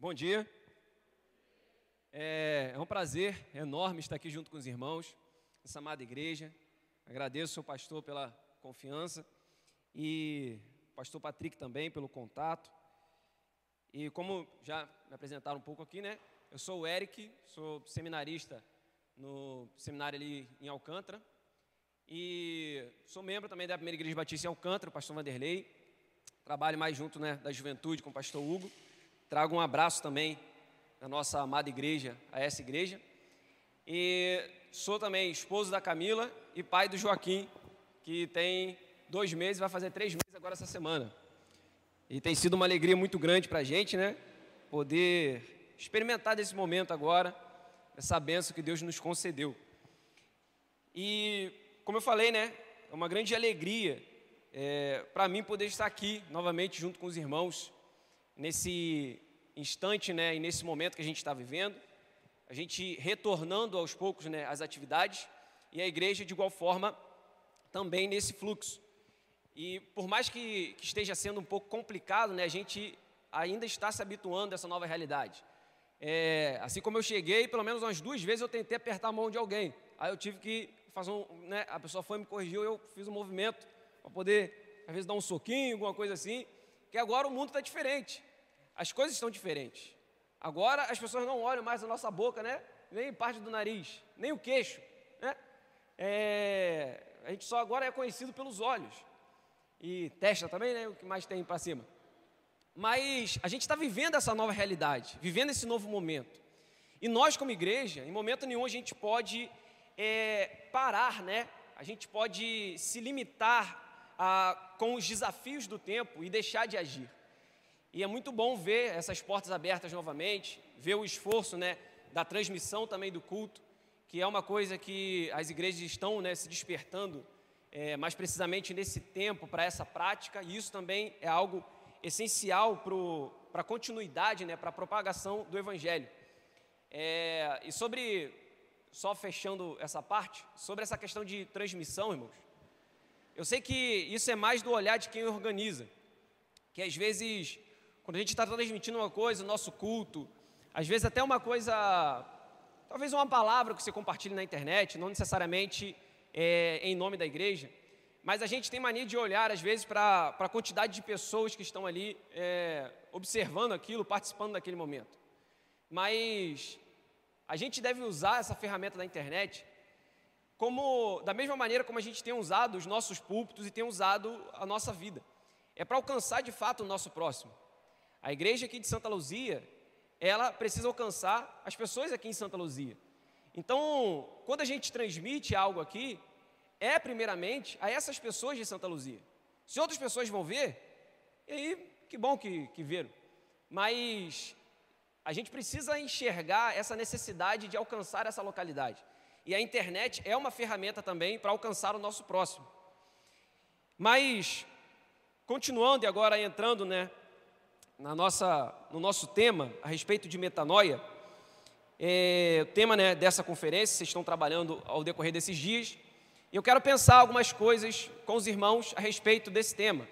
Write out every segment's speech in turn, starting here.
Bom dia. É, é, um prazer enorme estar aqui junto com os irmãos, nessa amada igreja. Agradeço ao pastor pela confiança e o pastor Patrick também pelo contato. E como já me apresentaram um pouco aqui, né? Eu sou o Eric, sou seminarista no seminário ali em Alcântara. E sou membro também da primeira igreja batista em Alcântara, o pastor Vanderlei. Trabalho mais junto né, da juventude com o pastor Hugo. Trago um abraço também da nossa amada igreja, a essa igreja. E sou também esposo da Camila e pai do Joaquim, que tem dois meses, vai fazer três meses agora essa semana. E tem sido uma alegria muito grande para a gente, né? Poder experimentar desse momento agora, essa benção que Deus nos concedeu. E, como eu falei, né? É uma grande alegria é, para mim poder estar aqui novamente junto com os irmãos nesse instante, né, e nesse momento que a gente está vivendo, a gente retornando aos poucos, né, as atividades e a igreja de igual forma também nesse fluxo. E por mais que, que esteja sendo um pouco complicado, né, a gente ainda está se habituando a essa nova realidade. É, assim como eu cheguei, pelo menos umas duas vezes eu tentei apertar a mão de alguém. Aí eu tive que fazer um, né, a pessoa foi me corrigiu, eu fiz um movimento para poder, às vezes, dar um soquinho, alguma coisa assim, que agora o mundo está diferente. As coisas estão diferentes. Agora as pessoas não olham mais a nossa boca, né? Nem parte do nariz, nem o queixo, né? É, a gente só agora é conhecido pelos olhos. E testa também, né? O que mais tem para cima. Mas a gente está vivendo essa nova realidade, vivendo esse novo momento. E nós, como igreja, em momento nenhum a gente pode é, parar, né? A gente pode se limitar a, com os desafios do tempo e deixar de agir. E é muito bom ver essas portas abertas novamente, ver o esforço né, da transmissão também do culto, que é uma coisa que as igrejas estão né, se despertando é, mais precisamente nesse tempo para essa prática, e isso também é algo essencial para a continuidade, né, para a propagação do Evangelho. É, e sobre, só fechando essa parte, sobre essa questão de transmissão, irmãos, eu sei que isso é mais do olhar de quem organiza, que às vezes quando a gente está transmitindo uma coisa, nosso culto, às vezes até uma coisa, talvez uma palavra que você compartilhe na internet, não necessariamente é, em nome da igreja, mas a gente tem mania de olhar, às vezes, para a quantidade de pessoas que estão ali é, observando aquilo, participando daquele momento. Mas a gente deve usar essa ferramenta da internet como, da mesma maneira como a gente tem usado os nossos púlpitos e tem usado a nossa vida. É para alcançar de fato o nosso próximo. A igreja aqui de Santa Luzia, ela precisa alcançar as pessoas aqui em Santa Luzia. Então, quando a gente transmite algo aqui, é primeiramente a essas pessoas de Santa Luzia. Se outras pessoas vão ver, e aí, que bom que, que viram. Mas a gente precisa enxergar essa necessidade de alcançar essa localidade. E a internet é uma ferramenta também para alcançar o nosso próximo. Mas, continuando e agora entrando né, na nossa, no nosso tema a respeito de metanoia, é, o tema né, dessa conferência, vocês estão trabalhando ao decorrer desses dias, e eu quero pensar algumas coisas com os irmãos a respeito desse tema.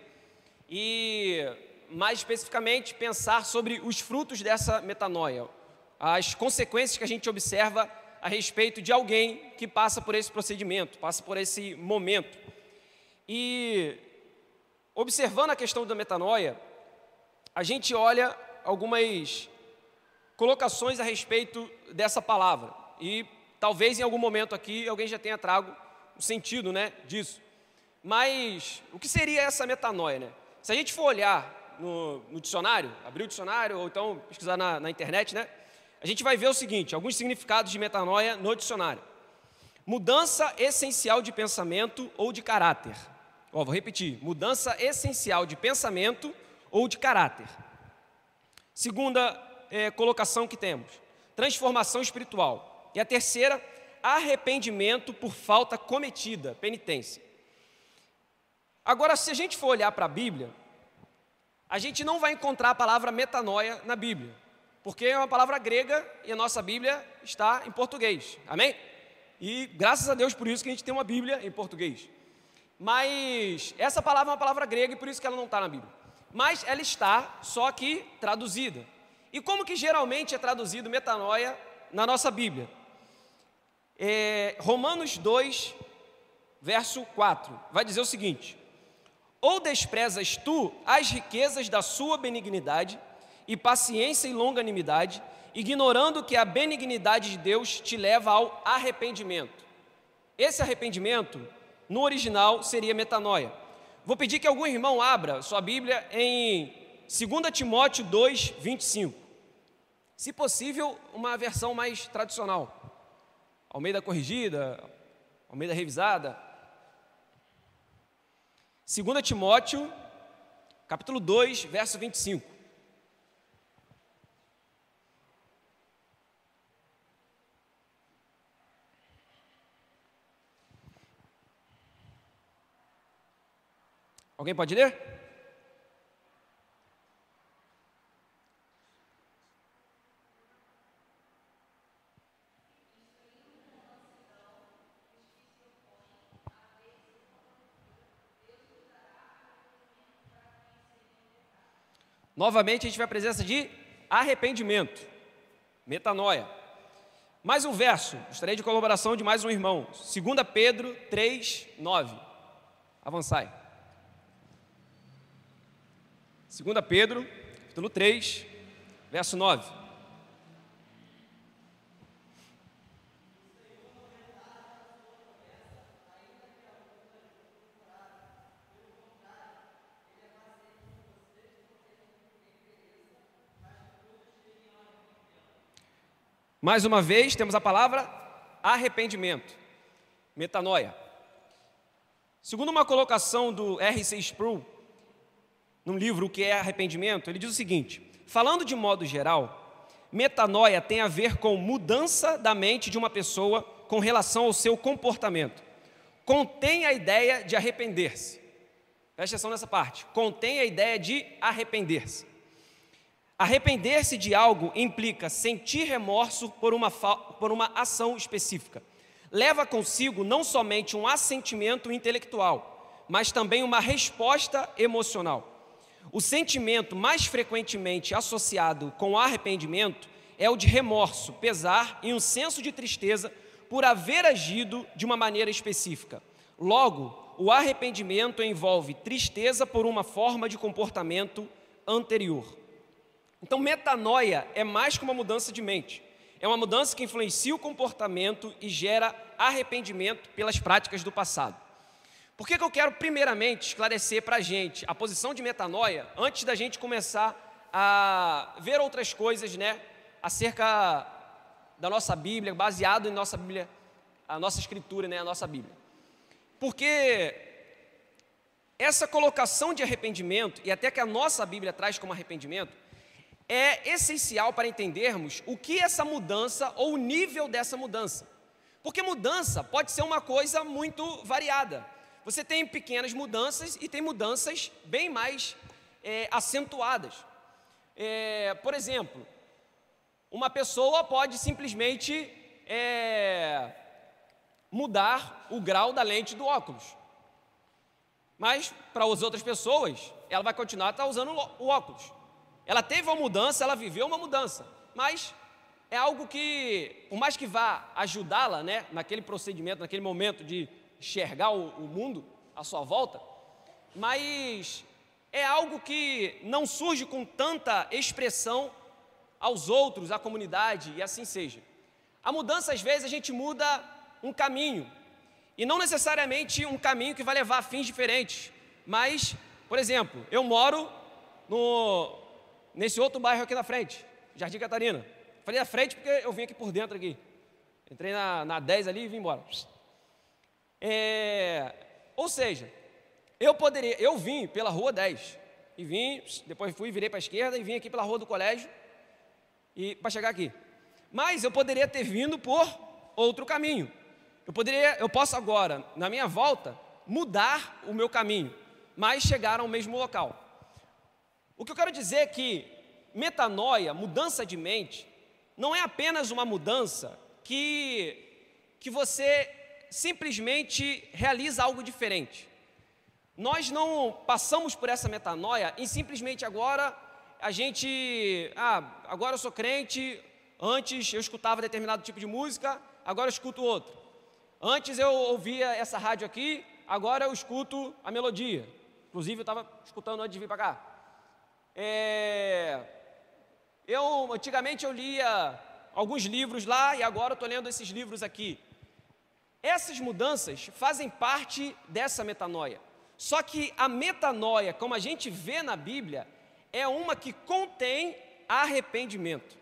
E, mais especificamente, pensar sobre os frutos dessa metanoia, as consequências que a gente observa a respeito de alguém que passa por esse procedimento, passa por esse momento. E, observando a questão da metanoia, a gente olha algumas colocações a respeito dessa palavra. E talvez em algum momento aqui alguém já tenha trago o sentido né, disso. Mas o que seria essa metanoia? Né? Se a gente for olhar no, no dicionário, abrir o dicionário ou então pesquisar na, na internet, né, a gente vai ver o seguinte: alguns significados de metanoia no dicionário. Mudança essencial de pensamento ou de caráter. Ó, vou repetir: mudança essencial de pensamento ou de caráter. Segunda é, colocação que temos: transformação espiritual. E a terceira, arrependimento por falta cometida, penitência. Agora, se a gente for olhar para a Bíblia, a gente não vai encontrar a palavra metanoia na Bíblia, porque é uma palavra grega e a nossa Bíblia está em português. Amém? E graças a Deus por isso que a gente tem uma Bíblia em português. Mas essa palavra é uma palavra grega e por isso que ela não está na Bíblia mas ela está só que traduzida. E como que geralmente é traduzido metanoia na nossa Bíblia? É, Romanos 2, verso 4, vai dizer o seguinte: Ou desprezas tu as riquezas da sua benignidade e paciência e longanimidade, ignorando que a benignidade de Deus te leva ao arrependimento. Esse arrependimento, no original, seria metanoia. Vou pedir que algum irmão abra sua Bíblia em 2 Timóteo 2, 25. Se possível, uma versão mais tradicional. Almeida corrigida, Almeida revisada. 2 Timóteo, capítulo 2, verso 25. Alguém pode ler? Novamente a gente vai à presença de arrependimento, metanoia. Mais um verso, gostaria de colaboração de mais um irmão. 2 Pedro 3, 9. Avançai. 2 Pedro, capítulo 3, verso 9. Mais uma vez, temos a palavra arrependimento, metanoia. Segundo uma colocação do R.C. Sproul, no livro O que é arrependimento, ele diz o seguinte: falando de modo geral, metanoia tem a ver com mudança da mente de uma pessoa com relação ao seu comportamento. Contém a ideia de arrepender-se. Preste atenção nessa parte. Contém a ideia de arrepender-se. Arrepender-se de algo implica sentir remorso por uma, por uma ação específica. Leva consigo não somente um assentimento intelectual, mas também uma resposta emocional. O sentimento mais frequentemente associado com o arrependimento é o de remorso, pesar e um senso de tristeza por haver agido de uma maneira específica. Logo, o arrependimento envolve tristeza por uma forma de comportamento anterior. Então, metanoia é mais que uma mudança de mente. É uma mudança que influencia o comportamento e gera arrependimento pelas práticas do passado. Por que, que eu quero, primeiramente, esclarecer para a gente a posição de metanoia, antes da gente começar a ver outras coisas, né, acerca da nossa Bíblia, baseado em nossa Bíblia, a nossa Escritura, né, a nossa Bíblia. Porque essa colocação de arrependimento, e até que a nossa Bíblia traz como arrependimento, é essencial para entendermos o que essa mudança ou o nível dessa mudança. Porque mudança pode ser uma coisa muito variada. Você tem pequenas mudanças e tem mudanças bem mais é, acentuadas. É, por exemplo, uma pessoa pode simplesmente é, mudar o grau da lente do óculos. Mas para as outras pessoas, ela vai continuar tá usando o óculos. Ela teve uma mudança, ela viveu uma mudança, mas é algo que, por mais que vá ajudá-la, né, naquele procedimento, naquele momento de enxergar o, o mundo à sua volta, mas é algo que não surge com tanta expressão aos outros, à comunidade e assim seja. A mudança, às vezes, a gente muda um caminho, e não necessariamente um caminho que vai levar a fins diferentes, mas, por exemplo, eu moro no, nesse outro bairro aqui na frente, Jardim Catarina. Falei na frente porque eu vim aqui por dentro aqui. Entrei na, na 10 ali e vim embora. É, ou seja, eu poderia, eu vim pela rua 10 e vim, depois fui, virei para a esquerda e vim aqui pela rua do colégio e para chegar aqui. Mas eu poderia ter vindo por outro caminho. Eu poderia, eu posso agora, na minha volta, mudar o meu caminho, mas chegar ao mesmo local. O que eu quero dizer é que metanoia, mudança de mente, não é apenas uma mudança que que você simplesmente realiza algo diferente. Nós não passamos por essa metanoia em simplesmente agora a gente, ah, agora eu sou crente, antes eu escutava determinado tipo de música, agora eu escuto outro. Antes eu ouvia essa rádio aqui, agora eu escuto a melodia. Inclusive eu estava escutando antes de vir para cá. É, eu antigamente eu lia alguns livros lá e agora eu estou lendo esses livros aqui. Essas mudanças fazem parte dessa metanoia. Só que a metanoia, como a gente vê na Bíblia, é uma que contém arrependimento.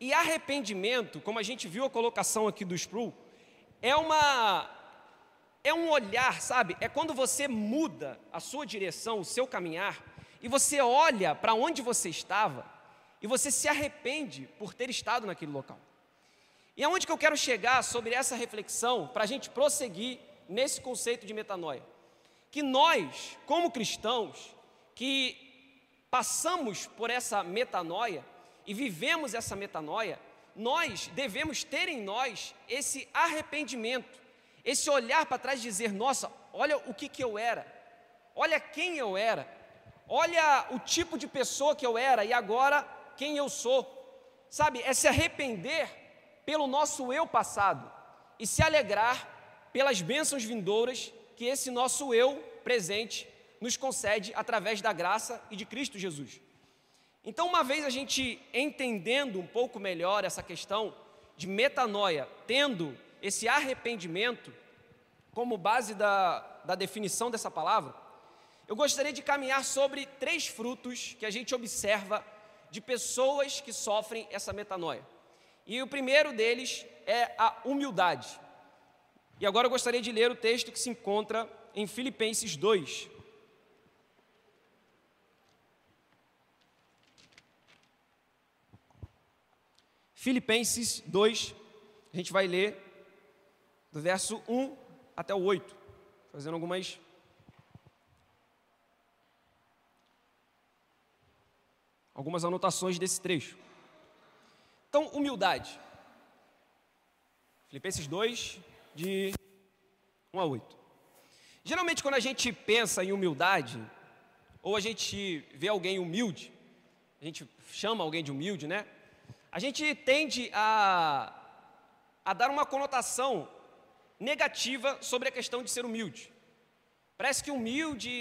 E arrependimento, como a gente viu a colocação aqui do Sproul, é uma é um olhar, sabe? É quando você muda a sua direção, o seu caminhar, e você olha para onde você estava e você se arrepende por ter estado naquele local. E aonde que eu quero chegar sobre essa reflexão para a gente prosseguir nesse conceito de metanoia? Que nós, como cristãos, que passamos por essa metanoia e vivemos essa metanoia, nós devemos ter em nós esse arrependimento, esse olhar para trás e dizer: nossa, olha o que, que eu era, olha quem eu era, olha o tipo de pessoa que eu era e agora quem eu sou. Sabe, é se arrepender pelo nosso eu passado e se alegrar pelas bênçãos vindouras que esse nosso eu presente nos concede através da graça e de Cristo Jesus. Então, uma vez a gente entendendo um pouco melhor essa questão de metanoia, tendo esse arrependimento como base da, da definição dessa palavra, eu gostaria de caminhar sobre três frutos que a gente observa de pessoas que sofrem essa metanoia. E o primeiro deles é a humildade. E agora eu gostaria de ler o texto que se encontra em Filipenses 2. Filipenses 2, a gente vai ler do verso 1 até o 8, fazendo algumas algumas anotações desse trecho. Então, humildade. Filipenses 2, de 1 a 8. Geralmente, quando a gente pensa em humildade, ou a gente vê alguém humilde, a gente chama alguém de humilde, né? A gente tende a, a dar uma conotação negativa sobre a questão de ser humilde. Parece que humilde,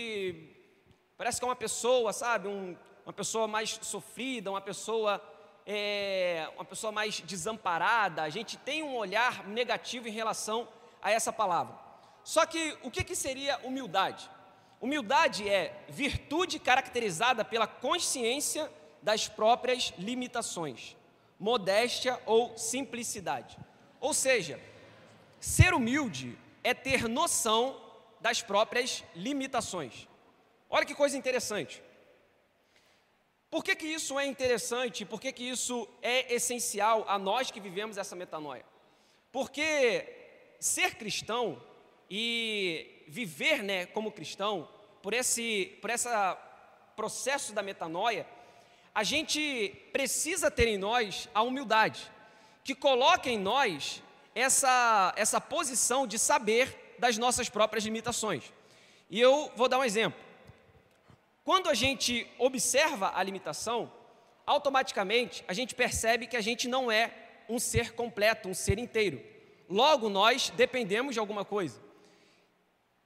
parece que é uma pessoa, sabe, um, uma pessoa mais sofrida, uma pessoa é, uma pessoa mais desamparada, a gente tem um olhar negativo em relação a essa palavra. Só que o que, que seria humildade? Humildade é virtude caracterizada pela consciência das próprias limitações, modéstia ou simplicidade. Ou seja, ser humilde é ter noção das próprias limitações. Olha que coisa interessante. Por que, que isso é interessante? Por que, que isso é essencial a nós que vivemos essa metanoia? Porque ser cristão e viver né, como cristão, por esse por essa processo da metanoia, a gente precisa ter em nós a humildade, que coloca em nós essa, essa posição de saber das nossas próprias limitações. E eu vou dar um exemplo. Quando a gente observa a limitação, automaticamente a gente percebe que a gente não é um ser completo, um ser inteiro. Logo, nós dependemos de alguma coisa.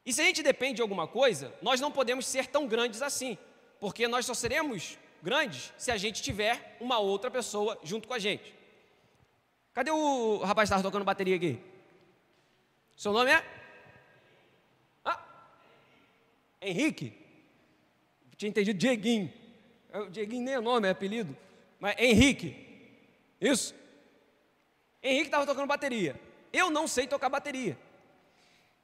E se a gente depende de alguma coisa, nós não podemos ser tão grandes assim, porque nós só seremos grandes se a gente tiver uma outra pessoa junto com a gente. Cadê o rapaz que estava tocando bateria aqui? Seu nome é? Ah, Henrique. Tinha entendido Dieguinho. É, o Dieguinho nem é nome, é apelido. Mas Henrique. Isso? Henrique estava tocando bateria. Eu não sei tocar bateria.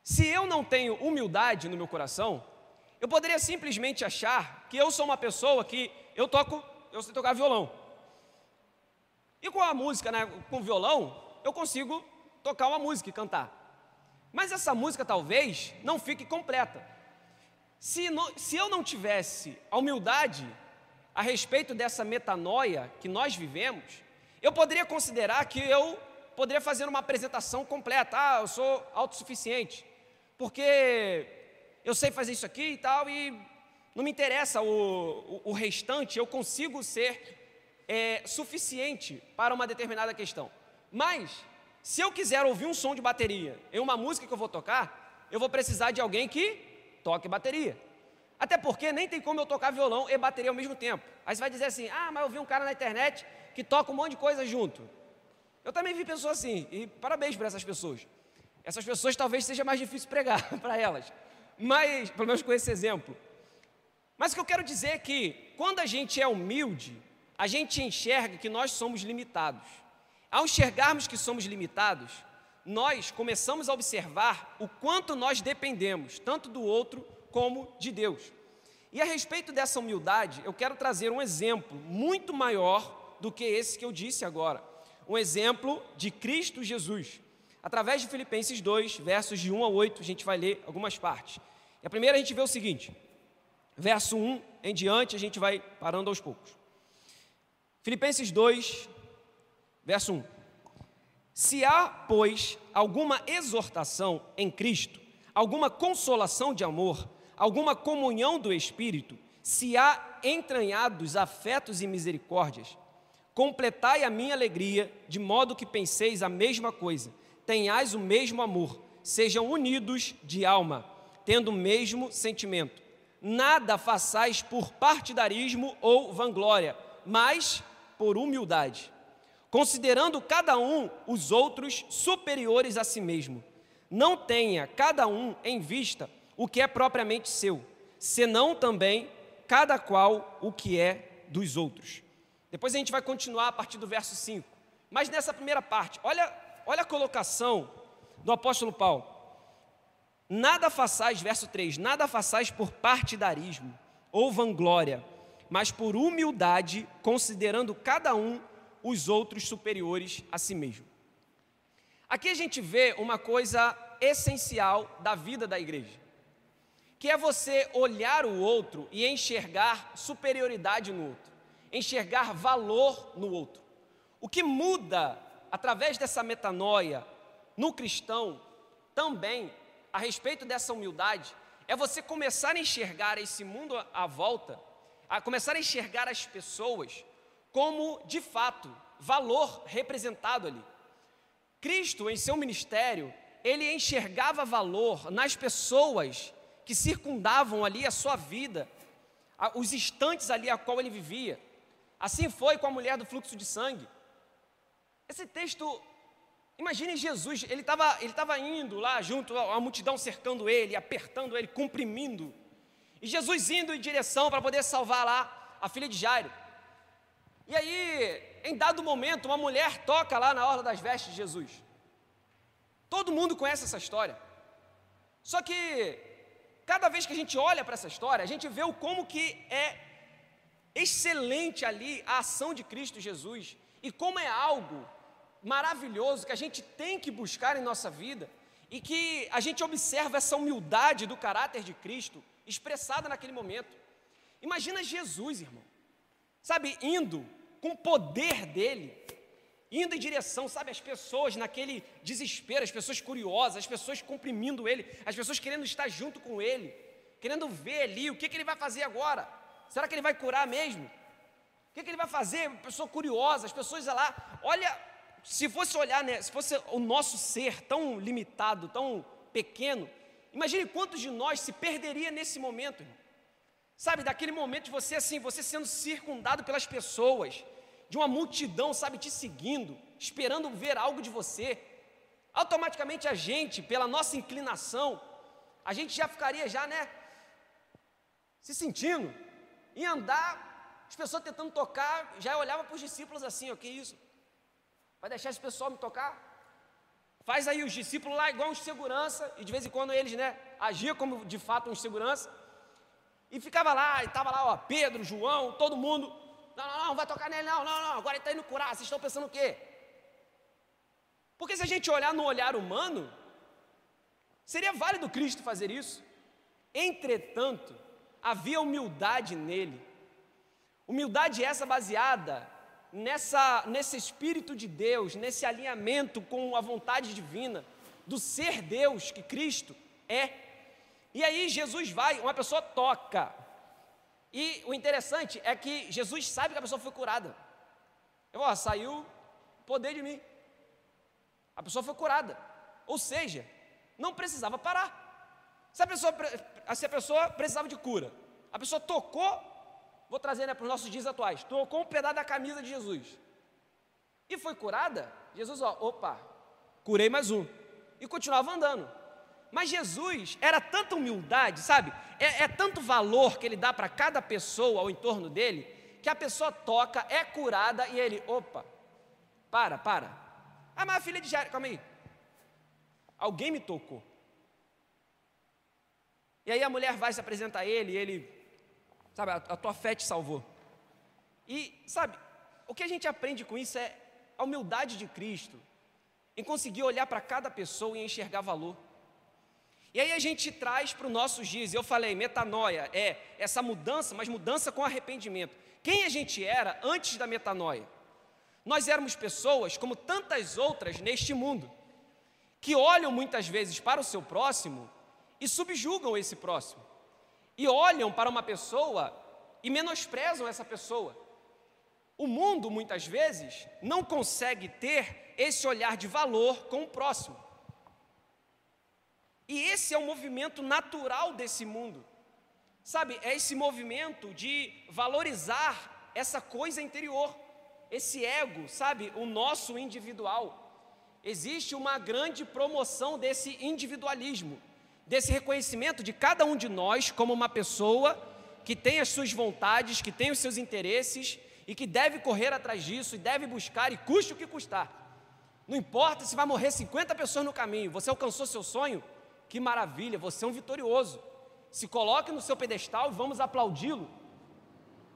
Se eu não tenho humildade no meu coração, eu poderia simplesmente achar que eu sou uma pessoa que eu toco, eu sei tocar violão. E com a música, né, com violão, eu consigo tocar uma música e cantar. Mas essa música talvez não fique completa. Se, no, se eu não tivesse a humildade a respeito dessa metanoia que nós vivemos, eu poderia considerar que eu poderia fazer uma apresentação completa. Ah, eu sou autossuficiente, porque eu sei fazer isso aqui e tal, e Não me interessa o, o, o restante, eu consigo ser é, suficiente para uma determinada questão. Mas, se eu quiser ouvir um som de bateria em uma música que eu vou tocar, eu vou precisar de alguém que toque bateria. Até porque nem tem como eu tocar violão e bateria ao mesmo tempo. Aí você vai dizer assim: ah, mas eu vi um cara na internet que toca um monte de coisa junto. Eu também vi pessoas assim, e parabéns para essas pessoas. Essas pessoas talvez seja mais difícil pregar para elas, mas, pelo menos com esse exemplo. Mas o que eu quero dizer é que, quando a gente é humilde, a gente enxerga que nós somos limitados. Ao enxergarmos que somos limitados, nós começamos a observar o quanto nós dependemos, tanto do outro como de Deus. E a respeito dessa humildade, eu quero trazer um exemplo muito maior do que esse que eu disse agora. Um exemplo de Cristo Jesus. Através de Filipenses 2, versos de 1 a 8, a gente vai ler algumas partes. E a primeira a gente vê o seguinte: verso 1 em diante, a gente vai parando aos poucos. Filipenses 2, verso 1. Se há, pois, alguma exortação em Cristo, alguma consolação de amor, alguma comunhão do Espírito, se há entranhados afetos e misericórdias, completai a minha alegria, de modo que penseis a mesma coisa, tenhais o mesmo amor, sejam unidos de alma, tendo o mesmo sentimento. Nada façais por partidarismo ou vanglória, mas por humildade, considerando cada um os outros superiores a si mesmo. Não tenha cada um em vista o que é propriamente seu, senão também cada qual o que é dos outros. Depois a gente vai continuar a partir do verso 5. Mas nessa primeira parte, olha, olha a colocação do apóstolo Paulo. Nada façais, verso 3, nada façais por partidarismo ou vanglória, mas por humildade, considerando cada um os outros superiores a si mesmo. Aqui a gente vê uma coisa essencial da vida da igreja que é você olhar o outro e enxergar superioridade no outro, enxergar valor no outro. O que muda através dessa metanoia no cristão também a respeito dessa humildade é você começar a enxergar esse mundo à volta, a começar a enxergar as pessoas como de fato valor representado ali. Cristo, em seu ministério, ele enxergava valor nas pessoas que circundavam ali a sua vida, os instantes ali a qual ele vivia. Assim foi com a mulher do fluxo de sangue. Esse texto, imagine Jesus, ele estava ele tava indo lá junto, a multidão cercando ele, apertando ele, comprimindo. E Jesus indo em direção para poder salvar lá a filha de Jairo. E aí, em dado momento, uma mulher toca lá na orla das vestes de Jesus. Todo mundo conhece essa história. Só que cada vez que a gente olha para essa história, a gente vê o como que é excelente ali a ação de Cristo Jesus e como é algo maravilhoso que a gente tem que buscar em nossa vida e que a gente observa essa humildade do caráter de Cristo expressada naquele momento. Imagina Jesus, irmão, sabe, indo com o poder dele, indo em direção, sabe, as pessoas naquele desespero, as pessoas curiosas, as pessoas comprimindo ele, as pessoas querendo estar junto com ele, querendo ver ali o que, que ele vai fazer agora. Será que ele vai curar mesmo? O que, que ele vai fazer? Pessoa curiosa, as pessoas lá, olha, se fosse olhar, né, se fosse o nosso ser tão limitado, tão pequeno, imagine quantos de nós se perderia nesse momento, irmão. Sabe, daquele momento de você assim, você sendo circundado pelas pessoas, de uma multidão, sabe, te seguindo, esperando ver algo de você, automaticamente a gente, pela nossa inclinação, a gente já ficaria já, né, se sentindo, em andar, as pessoas tentando tocar, já olhava para os discípulos assim, o que isso? Vai deixar esse pessoal me tocar? Faz aí os discípulos lá igual uns segurança, e de vez em quando eles, né, agiam como de fato uns segurança, e ficava lá, e estava lá, ó, Pedro, João, todo mundo, não, não, não, vai tocar nele, não, não, não, agora ele está indo curar. Vocês estão pensando o quê? Porque se a gente olhar no olhar humano, seria válido Cristo fazer isso. Entretanto, havia humildade nele. Humildade essa baseada nessa, nesse Espírito de Deus, nesse alinhamento com a vontade divina, do ser Deus que Cristo é. E aí Jesus vai, uma pessoa toca, E o interessante é que Jesus sabe que a pessoa foi curada. Eu, ó, saiu poder de mim. A pessoa foi curada. Ou seja, não precisava parar. Se a pessoa, se a pessoa precisava de cura, a pessoa tocou, vou trazer né, para os nossos dias atuais, tocou um pedaço da camisa de Jesus e foi curada, Jesus, ó, opa, curei mais um. E continuava andando. Mas Jesus era tanta humildade, sabe? É, é tanto valor que ele dá para cada pessoa ao entorno dele, que a pessoa toca, é curada e ele, opa, para, para. Ah, mas a filha de Jairo, calma aí. Alguém me tocou. E aí a mulher vai se apresentar a ele e ele, sabe, a, a tua fé te salvou. E, sabe, o que a gente aprende com isso é a humildade de Cristo em conseguir olhar para cada pessoa e enxergar valor. E aí a gente traz para os nossos dias, eu falei, metanoia é essa mudança, mas mudança com arrependimento. Quem a gente era antes da metanoia? Nós éramos pessoas como tantas outras neste mundo, que olham muitas vezes para o seu próximo e subjugam esse próximo, e olham para uma pessoa e menosprezam essa pessoa. O mundo, muitas vezes, não consegue ter esse olhar de valor com o próximo. E esse é o movimento natural desse mundo. Sabe, é esse movimento de valorizar essa coisa interior, esse ego, sabe, o nosso individual. Existe uma grande promoção desse individualismo, desse reconhecimento de cada um de nós como uma pessoa que tem as suas vontades, que tem os seus interesses e que deve correr atrás disso e deve buscar e custe o que custar. Não importa se vai morrer 50 pessoas no caminho, você alcançou seu sonho, que maravilha, você é um vitorioso. Se coloque no seu pedestal e vamos aplaudi-lo.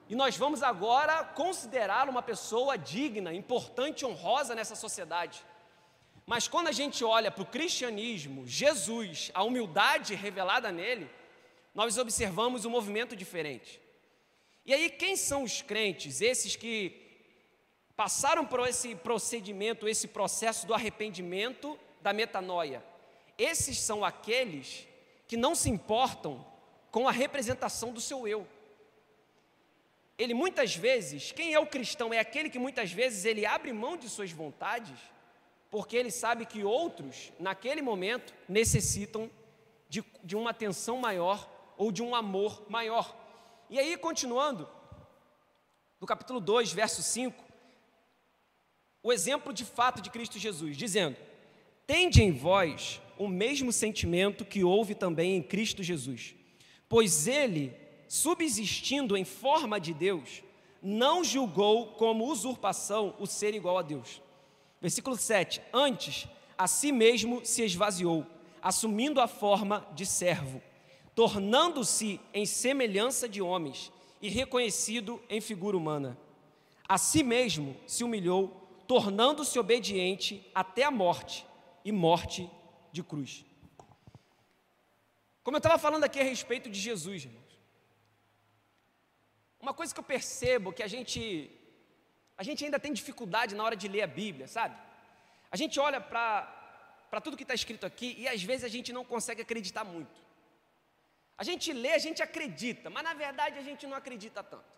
E nós vamos agora considerá-lo uma pessoa digna, importante, honrosa nessa sociedade. Mas quando a gente olha para o cristianismo, Jesus, a humildade revelada nele, nós observamos um movimento diferente. E aí, quem são os crentes, esses que passaram por esse procedimento, esse processo do arrependimento, da metanoia? Esses são aqueles que não se importam com a representação do seu eu. Ele muitas vezes, quem é o cristão? É aquele que muitas vezes ele abre mão de suas vontades, porque ele sabe que outros, naquele momento, necessitam de, de uma atenção maior ou de um amor maior. E aí, continuando, no capítulo 2, verso 5, o exemplo de fato de Cristo Jesus, dizendo: Tende em vós o mesmo sentimento que houve também em Cristo Jesus, pois ele, subsistindo em forma de Deus, não julgou como usurpação o ser igual a Deus. Versículo 7: Antes, a si mesmo se esvaziou, assumindo a forma de servo tornando-se em semelhança de homens e reconhecido em figura humana. A si mesmo se humilhou, tornando-se obediente até a morte e morte de cruz. Como eu estava falando aqui a respeito de Jesus, irmãos. Uma coisa que eu percebo que a gente a gente ainda tem dificuldade na hora de ler a Bíblia, sabe? A gente olha para tudo que está escrito aqui e às vezes a gente não consegue acreditar muito. A gente lê, a gente acredita, mas na verdade a gente não acredita tanto.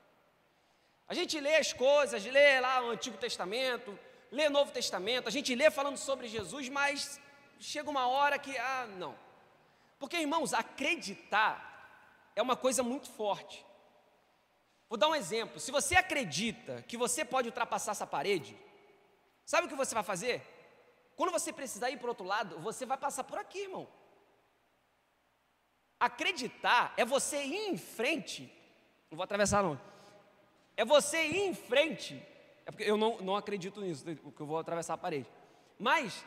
A gente lê as coisas, lê lá o Antigo Testamento, lê o Novo Testamento, a gente lê falando sobre Jesus, mas chega uma hora que, ah, não. Porque, irmãos, acreditar é uma coisa muito forte. Vou dar um exemplo. Se você acredita que você pode ultrapassar essa parede, sabe o que você vai fazer? Quando você precisar ir para o outro lado, você vai passar por aqui, irmão. Acreditar é você ir em frente. Não vou atravessar, não. É você ir em frente. É porque eu não, não acredito nisso, porque eu vou atravessar a parede. Mas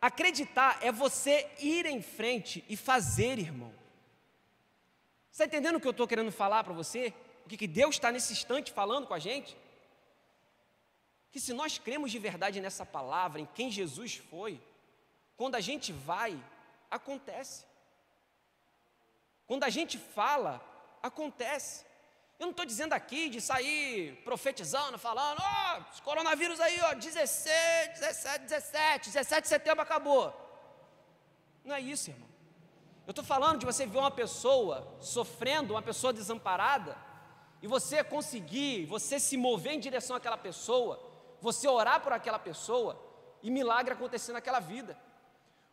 acreditar é você ir em frente e fazer, irmão. Está entendendo o que eu estou querendo falar para você? O que, que Deus está nesse instante falando com a gente? Que se nós cremos de verdade nessa palavra, em quem Jesus foi, quando a gente vai, acontece. Quando a gente fala, acontece. Eu não estou dizendo aqui de sair profetizando, falando, ó, oh, coronavírus aí, ó, 16, 17, 17, 17 de setembro acabou. Não é isso, irmão. Eu estou falando de você ver uma pessoa sofrendo, uma pessoa desamparada, e você conseguir, você se mover em direção àquela pessoa, você orar por aquela pessoa e milagre acontecer naquela vida.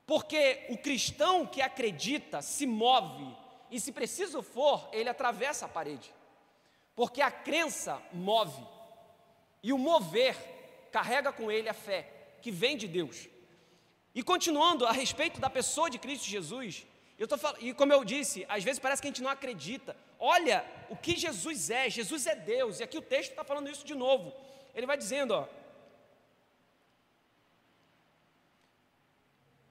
Porque o cristão que acredita se move e, se preciso for, ele atravessa a parede. Porque a crença move e o mover carrega com ele a fé que vem de Deus. E continuando a respeito da pessoa de Cristo Jesus, eu tô falando, e como eu disse, às vezes parece que a gente não acredita. Olha o que Jesus é, Jesus é Deus, e aqui o texto está falando isso de novo. Ele vai dizendo, ó,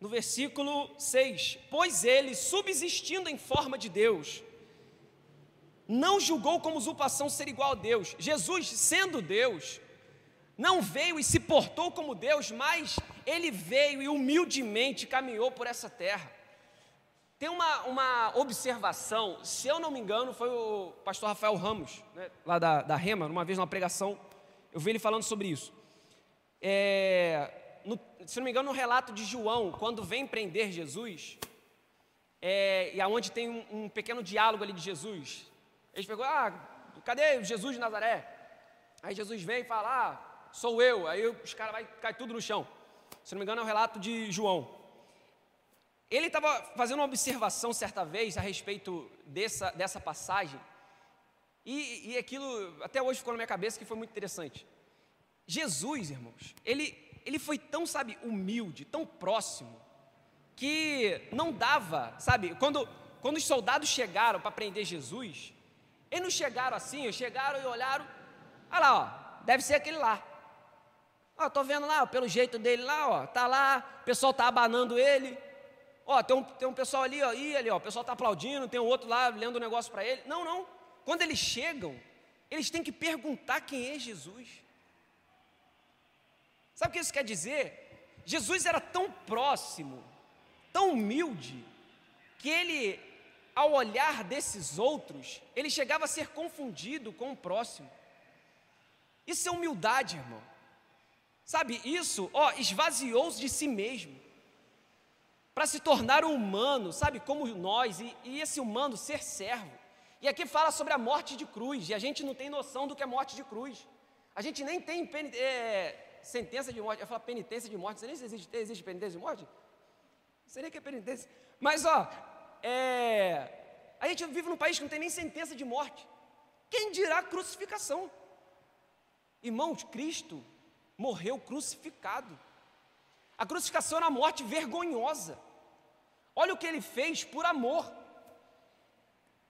no versículo 6: Pois ele, subsistindo em forma de Deus, não julgou como usurpação ser igual a Deus. Jesus, sendo Deus, não veio e se portou como Deus, mas ele veio e humildemente caminhou por essa terra. Tem uma, uma observação, se eu não me engano, foi o pastor Rafael Ramos, né, lá da, da Rema, uma vez numa pregação, eu vi ele falando sobre isso. É, no, se não me engano, no relato de João, quando vem prender Jesus, é, e aonde tem um, um, pequeno diálogo ali de Jesus, eles pegou, ah, cadê Jesus de Nazaré? Aí Jesus vem e fala, ah, sou eu, aí os caras vai cair tudo no chão. Se não me engano, é o relato de João. Ele estava fazendo uma observação certa vez a respeito dessa, dessa passagem, e, e aquilo até hoje ficou na minha cabeça que foi muito interessante. Jesus, irmãos, ele, ele foi tão, sabe, humilde, tão próximo, que não dava, sabe, quando, quando os soldados chegaram para prender Jesus, eles não chegaram assim, chegaram e olharam, olha lá, ó, deve ser aquele lá. Ó, tô vendo lá, ó, pelo jeito dele lá, ó, tá lá, o pessoal tá abanando ele. Ó, tem um, tem um pessoal ali, ó, ali, ó, o pessoal tá aplaudindo, tem um outro lá lendo um negócio para ele. Não, não. Quando eles chegam, eles têm que perguntar quem é Jesus. Sabe o que isso quer dizer? Jesus era tão próximo, tão humilde, que ele, ao olhar desses outros, ele chegava a ser confundido com o próximo. Isso é humildade, irmão. Sabe, isso, ó, esvaziou-se de si mesmo para se tornar um humano, sabe, como nós, e, e, esse humano ser servo. E aqui fala sobre a morte de cruz, e a gente não tem noção do que é morte de cruz. A gente nem tem é, sentença de morte, eu falo penitência de morte, sei nem se existe, existe penitência de morte. Não sei nem que é penitência. Mas, ó, é, a gente vive num país que não tem nem sentença de morte. Quem dirá crucificação? Irmãos, Cristo morreu crucificado. A crucificação era a morte vergonhosa. Olha o que ele fez por amor.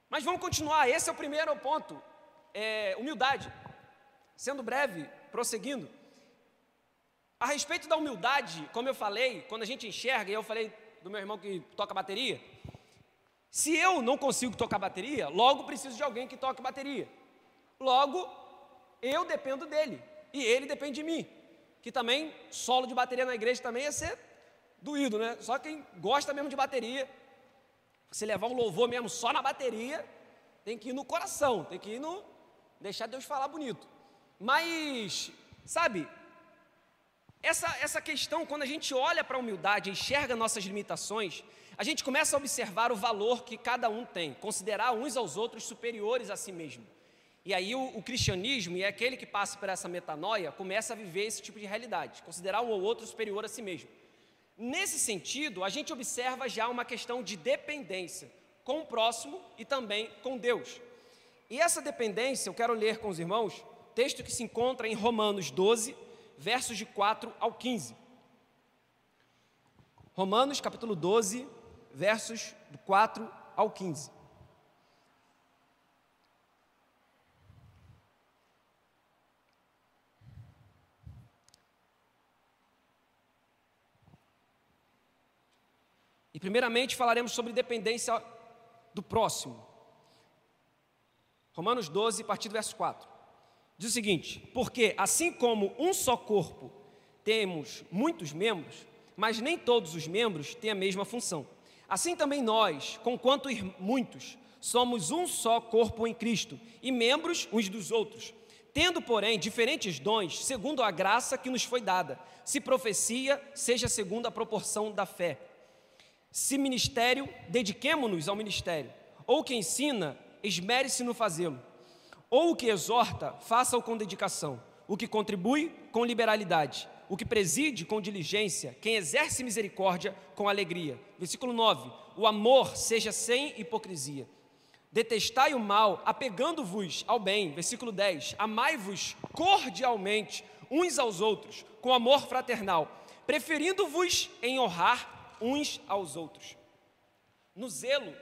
Mas vamos continuar, esse é o primeiro ponto. É, humildade. Sendo breve, prosseguindo. A respeito da humildade, como eu falei, quando a gente enxerga, e eu falei do meu irmão que toca bateria, se eu não consigo tocar bateria, logo preciso de alguém que toque bateria. Logo, eu dependo dele e ele depende de mim. Que também, solo de bateria na igreja também ia ser doído, né? Só quem gosta mesmo de bateria, se levar um louvor mesmo só na bateria, tem que ir no coração, tem que ir no. deixar Deus falar bonito. Mas, sabe, essa, essa questão, quando a gente olha para a humildade, enxerga nossas limitações, a gente começa a observar o valor que cada um tem, considerar uns aos outros superiores a si mesmo. E aí o, o cristianismo, e é aquele que passa por essa metanoia, começa a viver esse tipo de realidade, considerar um ou outro superior a si mesmo. Nesse sentido, a gente observa já uma questão de dependência com o próximo e também com Deus. E essa dependência, eu quero ler com os irmãos, texto que se encontra em Romanos 12, versos de 4 ao 15. Romanos capítulo 12, versos do 4 ao 15. E primeiramente falaremos sobre dependência do próximo. Romanos 12, a partir do verso 4. Diz o seguinte: Porque assim como um só corpo temos muitos membros, mas nem todos os membros têm a mesma função. Assim também nós, conquanto muitos, somos um só corpo em Cristo e membros uns dos outros. Tendo, porém, diferentes dons, segundo a graça que nos foi dada. Se profecia, seja segundo a proporção da fé. Se ministério, dediquemo-nos ao ministério. Ou que ensina, esmere-se no fazê-lo Ou o que exorta, faça-o com dedicação. O que contribui, com liberalidade. O que preside, com diligência. Quem exerce misericórdia, com alegria. Versículo 9: O amor seja sem hipocrisia. Detestai o mal, apegando-vos ao bem. Versículo 10: Amai-vos cordialmente uns aos outros, com amor fraternal, preferindo-vos em honrar uns aos outros. No zelo,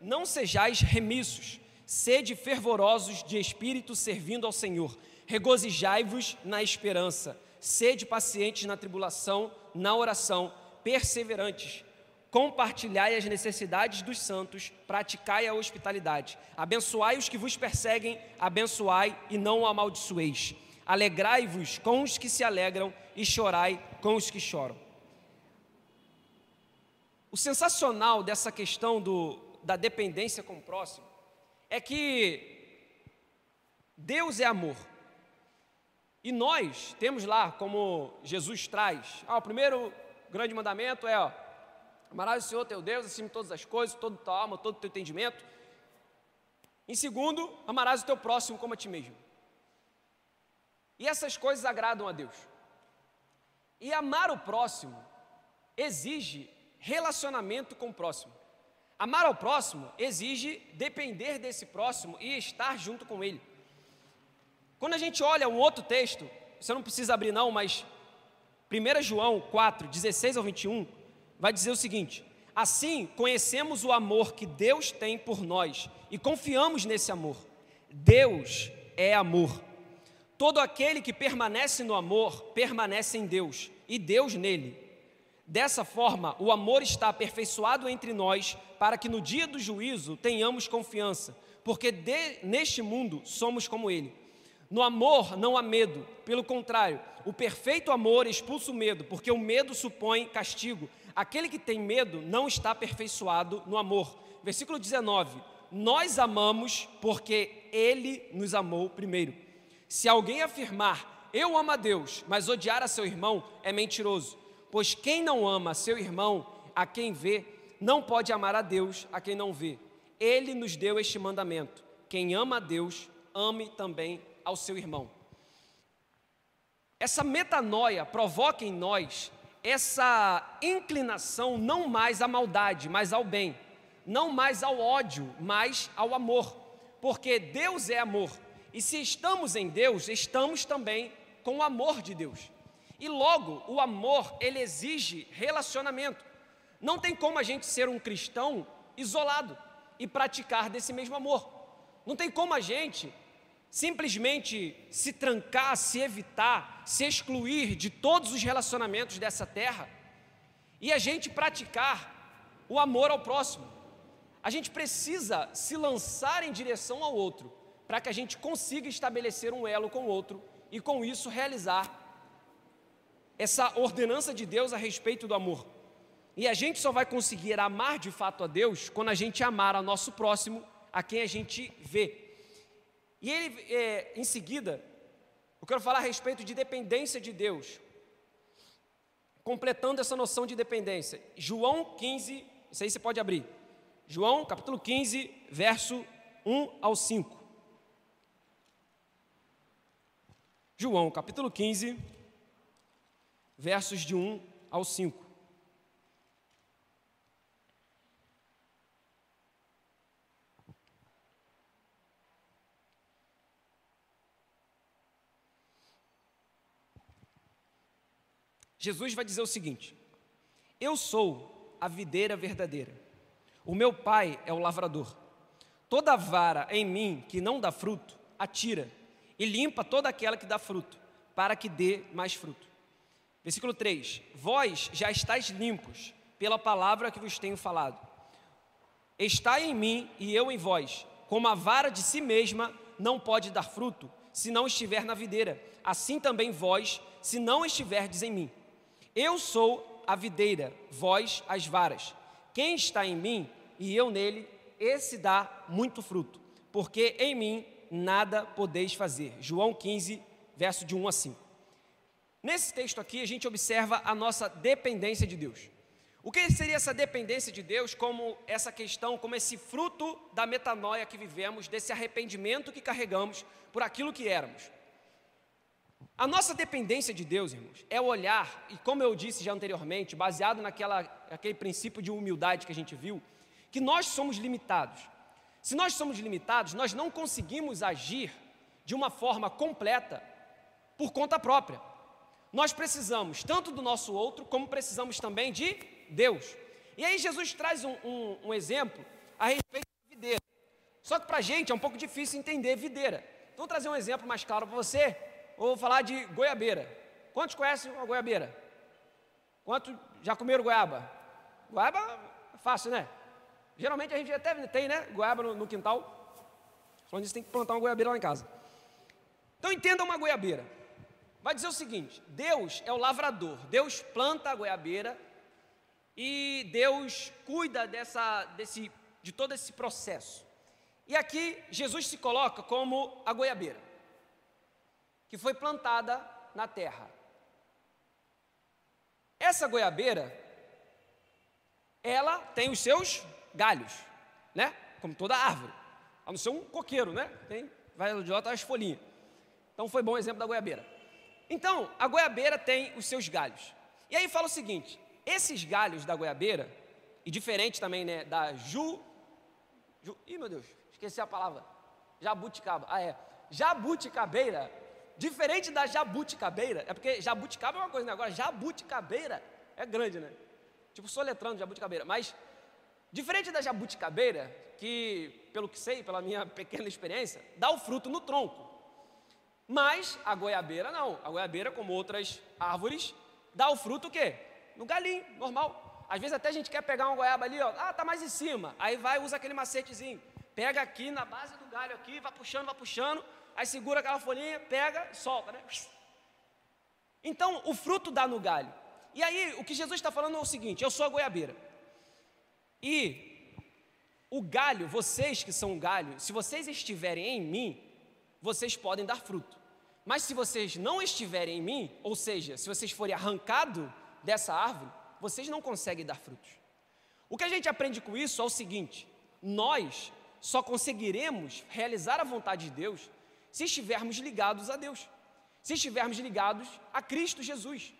não sejais remissos Sede fervorosos de espírito servindo ao Senhor. Regozijai-vos na esperança. Sede pacientes na tribulação, na oração, perseverantes. Compartilhai as necessidades dos santos, praticai a hospitalidade. Abençoai os que vos perseguem, abençoai e não amaldiçoeis. Alegrai-vos com os que se alegram e chorai com os que choram. O sensacional dessa questão do, da dependência com o próximo é que Deus é amor. E nós temos lá, como Jesus traz, ah, o primeiro grande mandamento é: ó, amarás o Senhor teu Deus acima de todas as coisas, toda tua alma, todo o teu entendimento. Em segundo, amarás o teu próximo como a ti mesmo. E essas coisas agradam a Deus. E amar o próximo exige relacionamento com o próximo. Amar ao próximo exige depender desse próximo e estar junto com ele. Quando a gente olha um outro texto, você não precisa abrir não, mas 1 João 4, 16 ao 21, vai dizer o seguinte: Assim conhecemos o amor que Deus tem por nós e confiamos nesse amor. Deus é amor. Todo aquele que permanece no amor permanece em Deus e Deus nele. Dessa forma, o amor está aperfeiçoado entre nós, para que no dia do juízo tenhamos confiança, porque de, neste mundo somos como Ele. No amor não há medo, pelo contrário, o perfeito amor expulsa o medo, porque o medo supõe castigo. Aquele que tem medo não está aperfeiçoado no amor. Versículo 19: Nós amamos porque Ele nos amou primeiro. Se alguém afirmar, eu amo a Deus, mas odiar a seu irmão, é mentiroso. Pois quem não ama seu irmão, a quem vê, não pode amar a Deus, a quem não vê. Ele nos deu este mandamento: quem ama a Deus, ame também ao seu irmão. Essa metanoia provoca em nós essa inclinação não mais à maldade, mas ao bem, não mais ao ódio, mas ao amor, porque Deus é amor. E se estamos em Deus, estamos também com o amor de Deus. E logo, o amor, ele exige relacionamento. Não tem como a gente ser um cristão isolado e praticar desse mesmo amor. Não tem como a gente simplesmente se trancar, se evitar, se excluir de todos os relacionamentos dessa terra e a gente praticar o amor ao próximo. A gente precisa se lançar em direção ao outro para que a gente consiga estabelecer um elo com o outro e com isso realizar essa ordenança de Deus a respeito do amor. E a gente só vai conseguir amar de fato a Deus quando a gente amar ao nosso próximo, a quem a gente vê. E ele, é, em seguida, eu quero falar a respeito de dependência de Deus, completando essa noção de dependência. João 15, isso aí você pode abrir. João capítulo 15, verso 1 ao 5. João capítulo 15, versos de 1 ao 5. Jesus vai dizer o seguinte: Eu sou a videira verdadeira, o meu pai é o lavrador. Toda vara em mim que não dá fruto, atira, e limpa toda aquela que dá fruto, para que dê mais fruto. Versículo 3: Vós já estáis limpos pela palavra que vos tenho falado. Está em mim e eu em vós, como a vara de si mesma não pode dar fruto, se não estiver na videira, assim também vós, se não estiverdes em mim. Eu sou a videira, vós as varas. Quem está em mim e eu nele, esse dá muito fruto, porque em mim nada podeis fazer. João 15, verso de 1 a 5. Nesse texto aqui, a gente observa a nossa dependência de Deus. O que seria essa dependência de Deus como essa questão, como esse fruto da metanoia que vivemos, desse arrependimento que carregamos por aquilo que éramos? A nossa dependência de Deus, irmãos, é olhar, e como eu disse já anteriormente, baseado naquela, naquele princípio de humildade que a gente viu, que nós somos limitados. Se nós somos limitados, nós não conseguimos agir de uma forma completa por conta própria. Nós precisamos tanto do nosso outro, como precisamos também de Deus. E aí Jesus traz um, um, um exemplo a respeito da videira. Só que para a gente é um pouco difícil entender videira. Então, vou trazer um exemplo mais claro para você. Vou falar de goiabeira. Quantos conhecem a goiabeira? Quantos já comeram goiaba? Goiaba é fácil, né? Geralmente a gente até tem, né? Goiaba no, no quintal. Falando disso, tem que plantar uma goiabeira lá em casa. Então entenda uma goiabeira. Vai dizer o seguinte: Deus é o lavrador. Deus planta a goiabeira e Deus cuida dessa, desse, de todo esse processo. E aqui Jesus se coloca como a goiabeira, que foi plantada na terra. Essa goiabeira, ela tem os seus galhos, né? Como toda árvore. A não ser um coqueiro, né? Tem, vai de lá tá as folhinhas. Então foi bom o exemplo da goiabeira. Então, a goiabeira tem os seus galhos. E aí fala o seguinte: esses galhos da goiabeira, e diferente também né, da ju, ju. Ih, meu Deus, esqueci a palavra. Jabuticaba. Ah, é. Jabuticabeira, diferente da jabuticabeira, é porque jabuticaba é uma coisa, né? Agora, jabuticabeira é grande, né? Tipo, soletrando jabuticabeira. Mas, diferente da jabuticabeira, que, pelo que sei, pela minha pequena experiência, dá o fruto no tronco. Mas a goiabeira não. A goiabeira, como outras árvores, dá o fruto o quê? no galinho, normal. Às vezes até a gente quer pegar uma goiaba ali, ó, ah, tá mais em cima. Aí vai, usa aquele macetezinho. Pega aqui na base do galho aqui, vai puxando, vai puxando, aí segura aquela folhinha, pega solta, né? Então, o fruto dá no galho. E aí, o que Jesus está falando é o seguinte: eu sou a goiabeira. E o galho, vocês que são galho, se vocês estiverem em mim, vocês podem dar fruto. Mas se vocês não estiverem em mim, ou seja, se vocês forem arrancados dessa árvore, vocês não conseguem dar frutos. O que a gente aprende com isso é o seguinte: nós só conseguiremos realizar a vontade de Deus se estivermos ligados a Deus, se estivermos ligados a Cristo Jesus.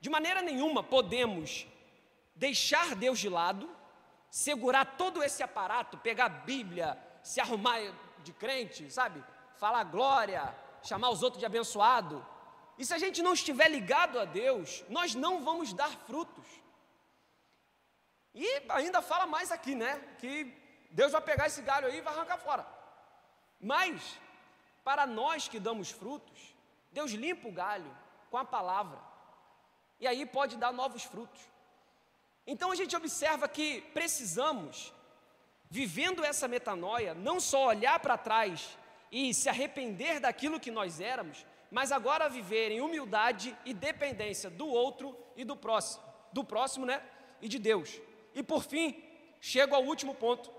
De maneira nenhuma podemos deixar Deus de lado, segurar todo esse aparato, pegar a Bíblia, se arrumar de crente, sabe? Falar glória, chamar os outros de abençoado, e se a gente não estiver ligado a Deus, nós não vamos dar frutos. E ainda fala mais aqui, né? Que Deus vai pegar esse galho aí e vai arrancar fora. Mas, para nós que damos frutos, Deus limpa o galho com a palavra. E aí pode dar novos frutos. Então a gente observa que precisamos, vivendo essa metanoia, não só olhar para trás e se arrepender daquilo que nós éramos, mas agora viver em humildade e dependência do outro e do próximo, do próximo, né? E de Deus. E por fim, chego ao último ponto,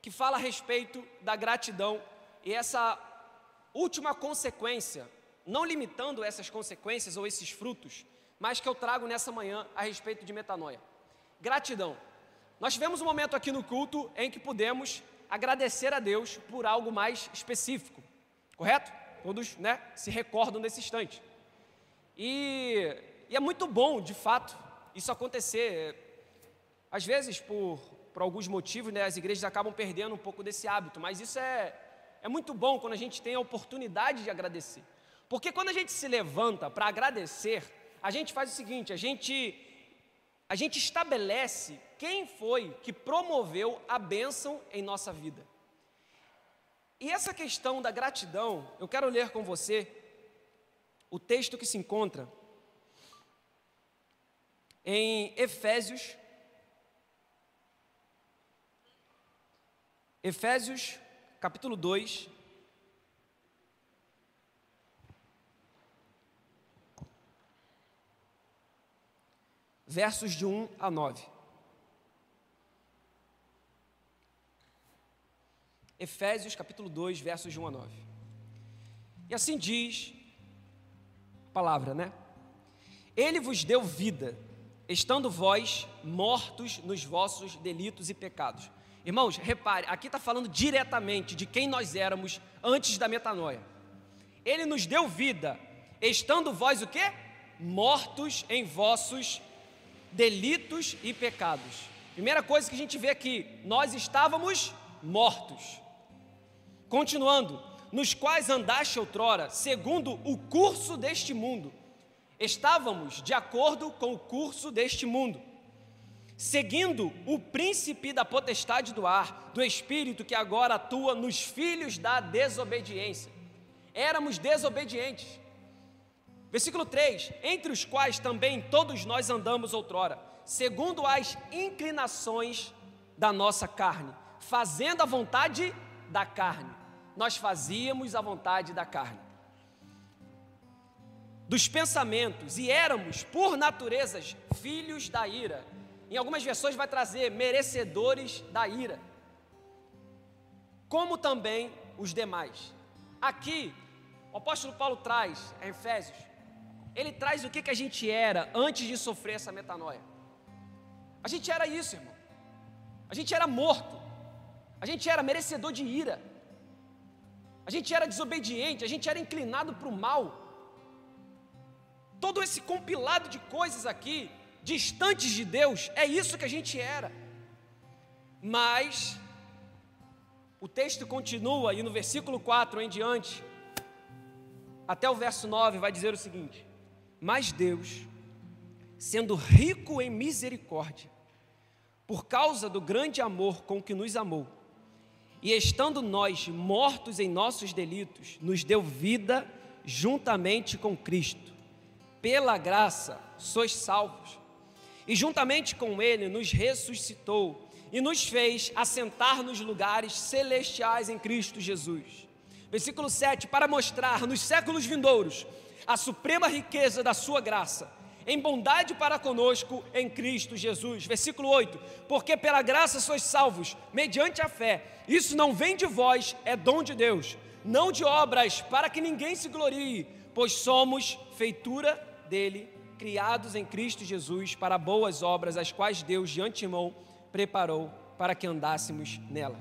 que fala a respeito da gratidão e essa última consequência, não limitando essas consequências ou esses frutos, mas que eu trago nessa manhã a respeito de metanoia. Gratidão. Nós tivemos um momento aqui no culto em que pudemos agradecer a Deus por algo mais específico, correto? Todos né, se recordam desse instante. E, e é muito bom, de fato, isso acontecer. Às vezes, por, por alguns motivos, né, as igrejas acabam perdendo um pouco desse hábito, mas isso é, é muito bom quando a gente tem a oportunidade de agradecer. Porque quando a gente se levanta para agradecer, a gente faz o seguinte: a gente, a gente estabelece quem foi que promoveu a bênção em nossa vida. E essa questão da gratidão, eu quero ler com você o texto que se encontra em Efésios, Efésios capítulo 2, versos de 1 a 9. Efésios capítulo 2, versos de 1 a 9. E assim diz a palavra, né? Ele vos deu vida estando vós mortos nos vossos delitos e pecados. Irmãos, repare, aqui está falando diretamente de quem nós éramos antes da metanoia. Ele nos deu vida, estando vós o quê? Mortos em vossos delitos e pecados. Primeira coisa que a gente vê aqui, nós estávamos mortos. Continuando, nos quais andaste outrora, segundo o curso deste mundo. Estávamos de acordo com o curso deste mundo, seguindo o príncipe da potestade do ar, do espírito que agora atua nos filhos da desobediência. Éramos desobedientes. Versículo 3: Entre os quais também todos nós andamos outrora, segundo as inclinações da nossa carne, fazendo a vontade da carne. Nós fazíamos a vontade da carne. Dos pensamentos, e éramos, por naturezas, filhos da ira. Em algumas versões vai trazer merecedores da ira. Como também os demais. Aqui, o apóstolo Paulo traz, em Efésios, ele traz o que, que a gente era antes de sofrer essa metanoia. A gente era isso, irmão. A gente era morto. A gente era merecedor de ira. A gente era desobediente, a gente era inclinado para o mal. Todo esse compilado de coisas aqui, distantes de Deus, é isso que a gente era. Mas, o texto continua, e no versículo 4 em diante, até o verso 9, vai dizer o seguinte: Mas Deus, sendo rico em misericórdia, por causa do grande amor com que nos amou, e estando nós mortos em nossos delitos, nos deu vida juntamente com Cristo. Pela graça sois salvos. E juntamente com Ele nos ressuscitou e nos fez assentar nos lugares celestiais em Cristo Jesus. Versículo 7: Para mostrar nos séculos vindouros a suprema riqueza da Sua graça em bondade para conosco em Cristo Jesus. Versículo 8: Porque pela graça sois salvos, mediante a fé. Isso não vem de vós, é dom de Deus, não de obras, para que ninguém se glorie, pois somos feitura dele, criados em Cristo Jesus para boas obras, as quais Deus de antemão preparou para que andássemos nela.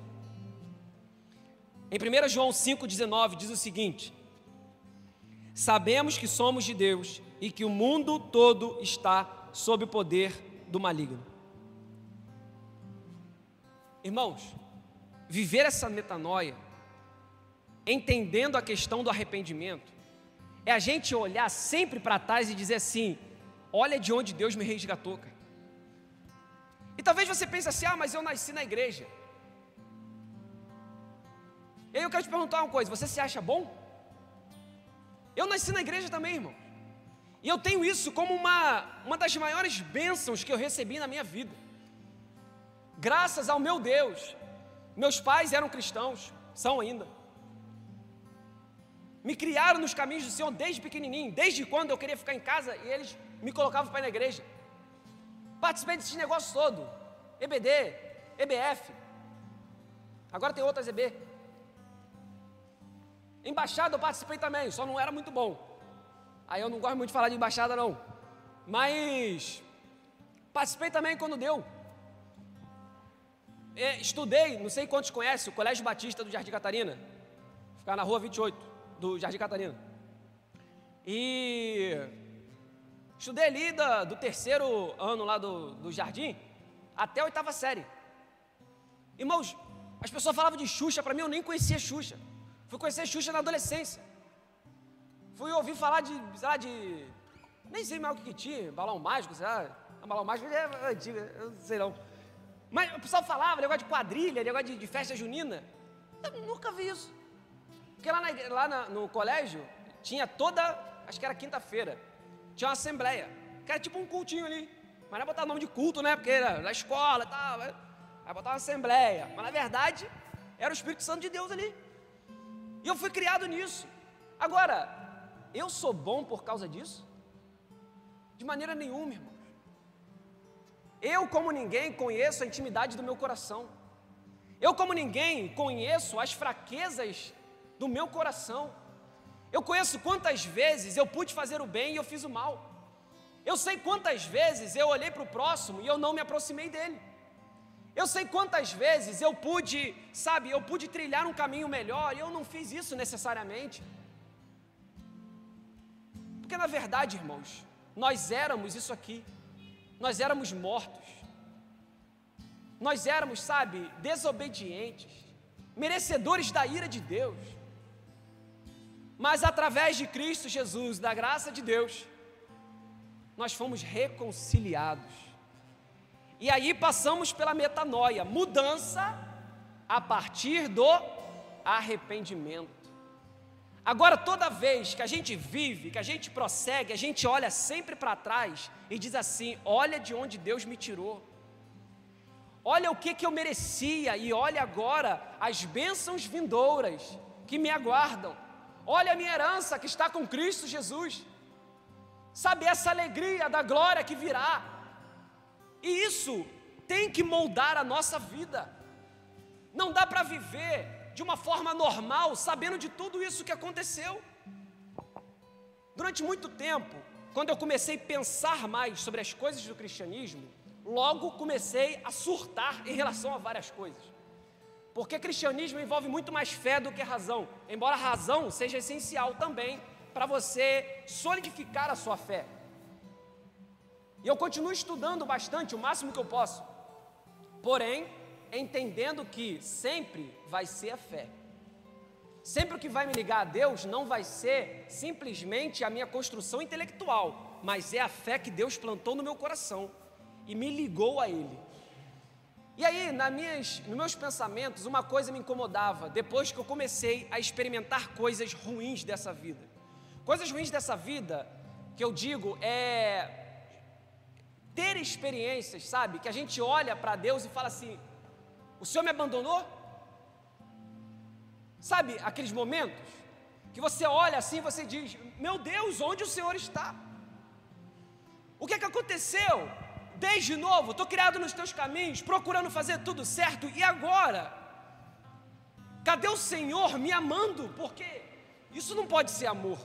Em 1 João 5,19 diz o seguinte: Sabemos que somos de Deus e que o mundo todo está sob o poder do maligno. Irmãos, viver essa metanoia, entendendo a questão do arrependimento, é a gente olhar sempre para trás e dizer assim: olha de onde Deus me resgatou, cara. E talvez você pense assim: ah, mas eu nasci na igreja. E aí eu quero te perguntar uma coisa: você se acha bom? Eu nasci na igreja também, irmão. E eu tenho isso como uma, uma das maiores bênçãos que eu recebi na minha vida. Graças ao meu Deus. Meus pais eram cristãos, são ainda. Me criaram nos caminhos do Senhor desde pequenininho, desde quando eu queria ficar em casa e eles me colocavam para ir na igreja. Participei desses negócios todo, EBD, EBF. Agora tem outras EB. Embaixada eu participei também, só não era muito bom. Aí eu não gosto muito de falar de embaixada, não. Mas participei também quando deu. É, estudei, não sei quantos conhecem, o Colégio Batista do Jardim Catarina. Ficar na rua 28 do Jardim Catarina. E estudei ali do, terceiro ano lá do, do jardim até a oitava série. Irmãos, as pessoas falavam de Xuxa, para mim eu nem conhecia Xuxa. Fui conhecer Xuxa na adolescência. Fui ouvir falar de, sei lá, de. Nem sei mais o que, que tinha, balão mágico, sei lá. balão mágico é antigo, eu não sei não. Mas o pessoal falava, negócio de quadrilha, negócio de, de festa junina. Eu nunca vi isso. Porque lá, na, lá na, no colégio tinha toda, acho que era quinta-feira, tinha uma assembleia, que era tipo um cultinho ali. Mas não é botar nome de culto, né? Porque era na escola e tal. Aí botar uma assembleia. Mas na verdade, era o Espírito Santo de Deus ali. E eu fui criado nisso. Agora, eu sou bom por causa disso? De maneira nenhuma, irmãos. Eu, como ninguém, conheço a intimidade do meu coração. Eu, como ninguém, conheço as fraquezas do meu coração. Eu conheço quantas vezes eu pude fazer o bem e eu fiz o mal. Eu sei quantas vezes eu olhei para o próximo e eu não me aproximei dele. Eu sei quantas vezes eu pude, sabe, eu pude trilhar um caminho melhor e eu não fiz isso necessariamente. Porque na verdade, irmãos, nós éramos isso aqui. Nós éramos mortos. Nós éramos, sabe, desobedientes, merecedores da ira de Deus. Mas através de Cristo Jesus, da graça de Deus, nós fomos reconciliados. E aí passamos pela metanoia, mudança a partir do arrependimento. Agora, toda vez que a gente vive, que a gente prossegue, a gente olha sempre para trás e diz assim: olha de onde Deus me tirou. Olha o que, que eu merecia e olha agora as bênçãos vindouras que me aguardam. Olha a minha herança que está com Cristo Jesus. Sabe essa alegria da glória que virá. E isso tem que moldar a nossa vida. Não dá para viver de uma forma normal sabendo de tudo isso que aconteceu. Durante muito tempo, quando eu comecei a pensar mais sobre as coisas do cristianismo, logo comecei a surtar em relação a várias coisas. Porque cristianismo envolve muito mais fé do que razão, embora a razão seja essencial também para você solidificar a sua fé. E eu continuo estudando bastante, o máximo que eu posso, porém, entendendo que sempre vai ser a fé. Sempre o que vai me ligar a Deus não vai ser simplesmente a minha construção intelectual, mas é a fé que Deus plantou no meu coração e me ligou a Ele. E aí, nas minhas, nos meus pensamentos, uma coisa me incomodava, depois que eu comecei a experimentar coisas ruins dessa vida. Coisas ruins dessa vida, que eu digo, é ter experiências, sabe? Que a gente olha para Deus e fala assim: o Senhor me abandonou? Sabe aqueles momentos que você olha assim e você diz: Meu Deus, onde o Senhor está? O que é que aconteceu? desde novo, estou criado nos teus caminhos, procurando fazer tudo certo, e agora? Cadê o Senhor me amando? Porque isso não pode ser amor.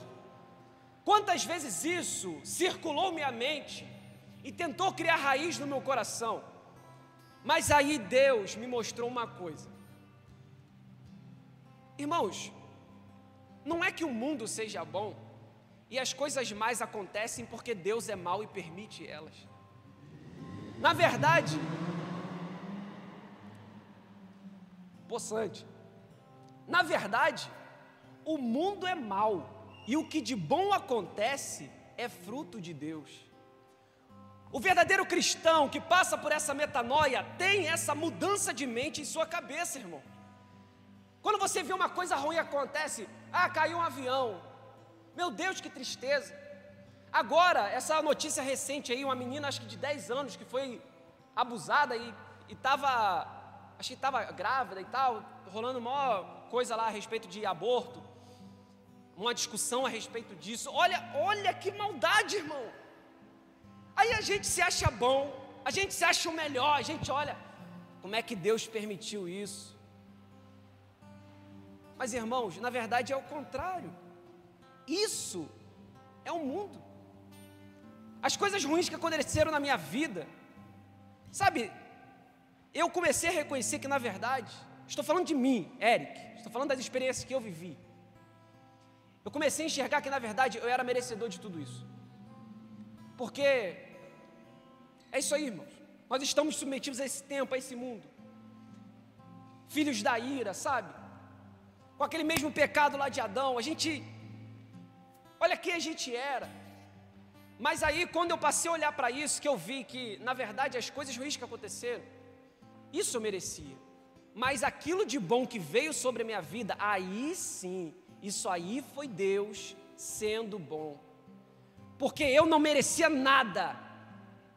Quantas vezes isso circulou minha mente e tentou criar raiz no meu coração, mas aí Deus me mostrou uma coisa, irmãos, não é que o mundo seja bom e as coisas mais acontecem porque Deus é mau e permite elas. Na verdade, poçante. Na verdade, o mundo é mau e o que de bom acontece é fruto de Deus. O verdadeiro cristão que passa por essa metanoia tem essa mudança de mente em sua cabeça, irmão. Quando você vê uma coisa ruim acontece, ah, caiu um avião. Meu Deus, que tristeza. Agora, essa notícia recente aí, uma menina acho que de 10 anos que foi abusada e estava, acho que estava grávida e tal, rolando uma coisa lá a respeito de aborto, uma discussão a respeito disso. Olha, olha que maldade, irmão. Aí a gente se acha bom, a gente se acha o melhor, a gente olha, como é que Deus permitiu isso? Mas irmãos, na verdade é o contrário. Isso é o mundo. As coisas ruins que aconteceram na minha vida, sabe, eu comecei a reconhecer que, na verdade, estou falando de mim, Eric, estou falando das experiências que eu vivi. Eu comecei a enxergar que, na verdade, eu era merecedor de tudo isso. Porque é isso aí, irmãos. Nós estamos submetidos a esse tempo, a esse mundo. Filhos da ira, sabe? Com aquele mesmo pecado lá de Adão. A gente. Olha quem a gente era. Mas aí, quando eu passei a olhar para isso, que eu vi que, na verdade, as coisas ruins que aconteceram, isso eu merecia. Mas aquilo de bom que veio sobre a minha vida, aí sim, isso aí foi Deus sendo bom. Porque eu não merecia nada,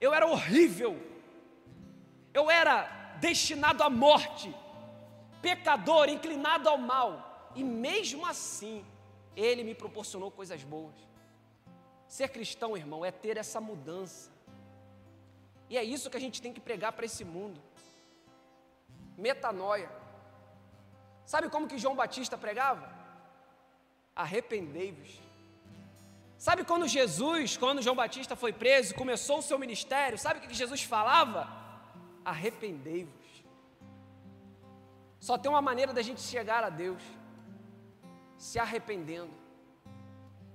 eu era horrível, eu era destinado à morte, pecador, inclinado ao mal, e mesmo assim, Ele me proporcionou coisas boas. Ser cristão, irmão, é ter essa mudança. E é isso que a gente tem que pregar para esse mundo. Metanoia. Sabe como que João Batista pregava? Arrependei-vos. Sabe quando Jesus, quando João Batista foi preso, começou o seu ministério, sabe o que Jesus falava? Arrependei-vos. Só tem uma maneira da gente chegar a Deus, se arrependendo.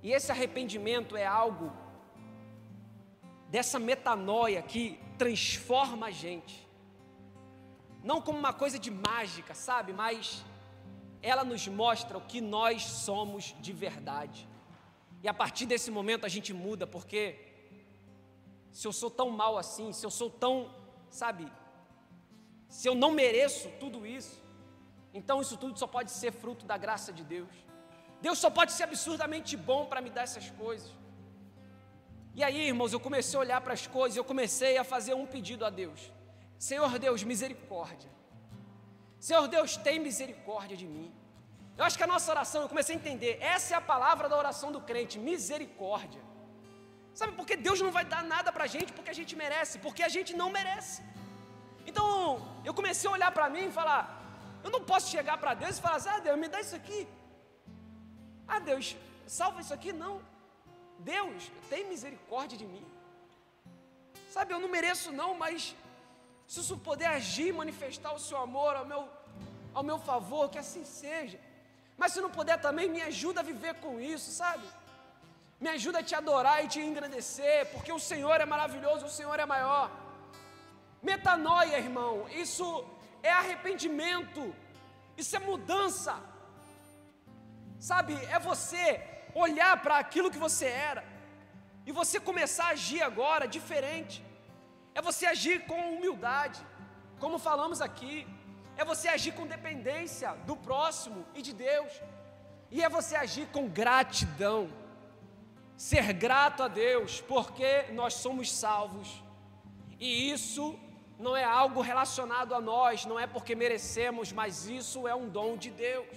E esse arrependimento é algo dessa metanoia que transforma a gente. Não como uma coisa de mágica, sabe? Mas ela nos mostra o que nós somos de verdade. E a partir desse momento a gente muda, porque se eu sou tão mal assim, se eu sou tão, sabe, se eu não mereço tudo isso, então isso tudo só pode ser fruto da graça de Deus. Deus só pode ser absurdamente bom para me dar essas coisas. E aí, irmãos, eu comecei a olhar para as coisas, eu comecei a fazer um pedido a Deus: Senhor Deus, misericórdia. Senhor Deus, tem misericórdia de mim. Eu acho que a nossa oração, eu comecei a entender, essa é a palavra da oração do crente, misericórdia. Sabe, porque Deus não vai dar nada para a gente porque a gente merece, porque a gente não merece. Então, eu comecei a olhar para mim e falar: eu não posso chegar para Deus e falar assim, ah, Deus, me dá isso aqui. Ah, Deus, salva isso aqui, não. Deus, tem misericórdia de mim. Sabe, eu não mereço não, mas se isso puder agir, manifestar o seu amor ao meu, ao meu favor, que assim seja. Mas se não puder também, me ajuda a viver com isso, sabe? Me ajuda a te adorar e te engrandecer, porque o Senhor é maravilhoso, o Senhor é maior. Metanoia, irmão, isso é arrependimento, isso é mudança. Sabe, é você olhar para aquilo que você era e você começar a agir agora diferente. É você agir com humildade, como falamos aqui é você agir com dependência do próximo e de Deus, e é você agir com gratidão, ser grato a Deus, porque nós somos salvos, e isso não é algo relacionado a nós, não é porque merecemos, mas isso é um dom de Deus.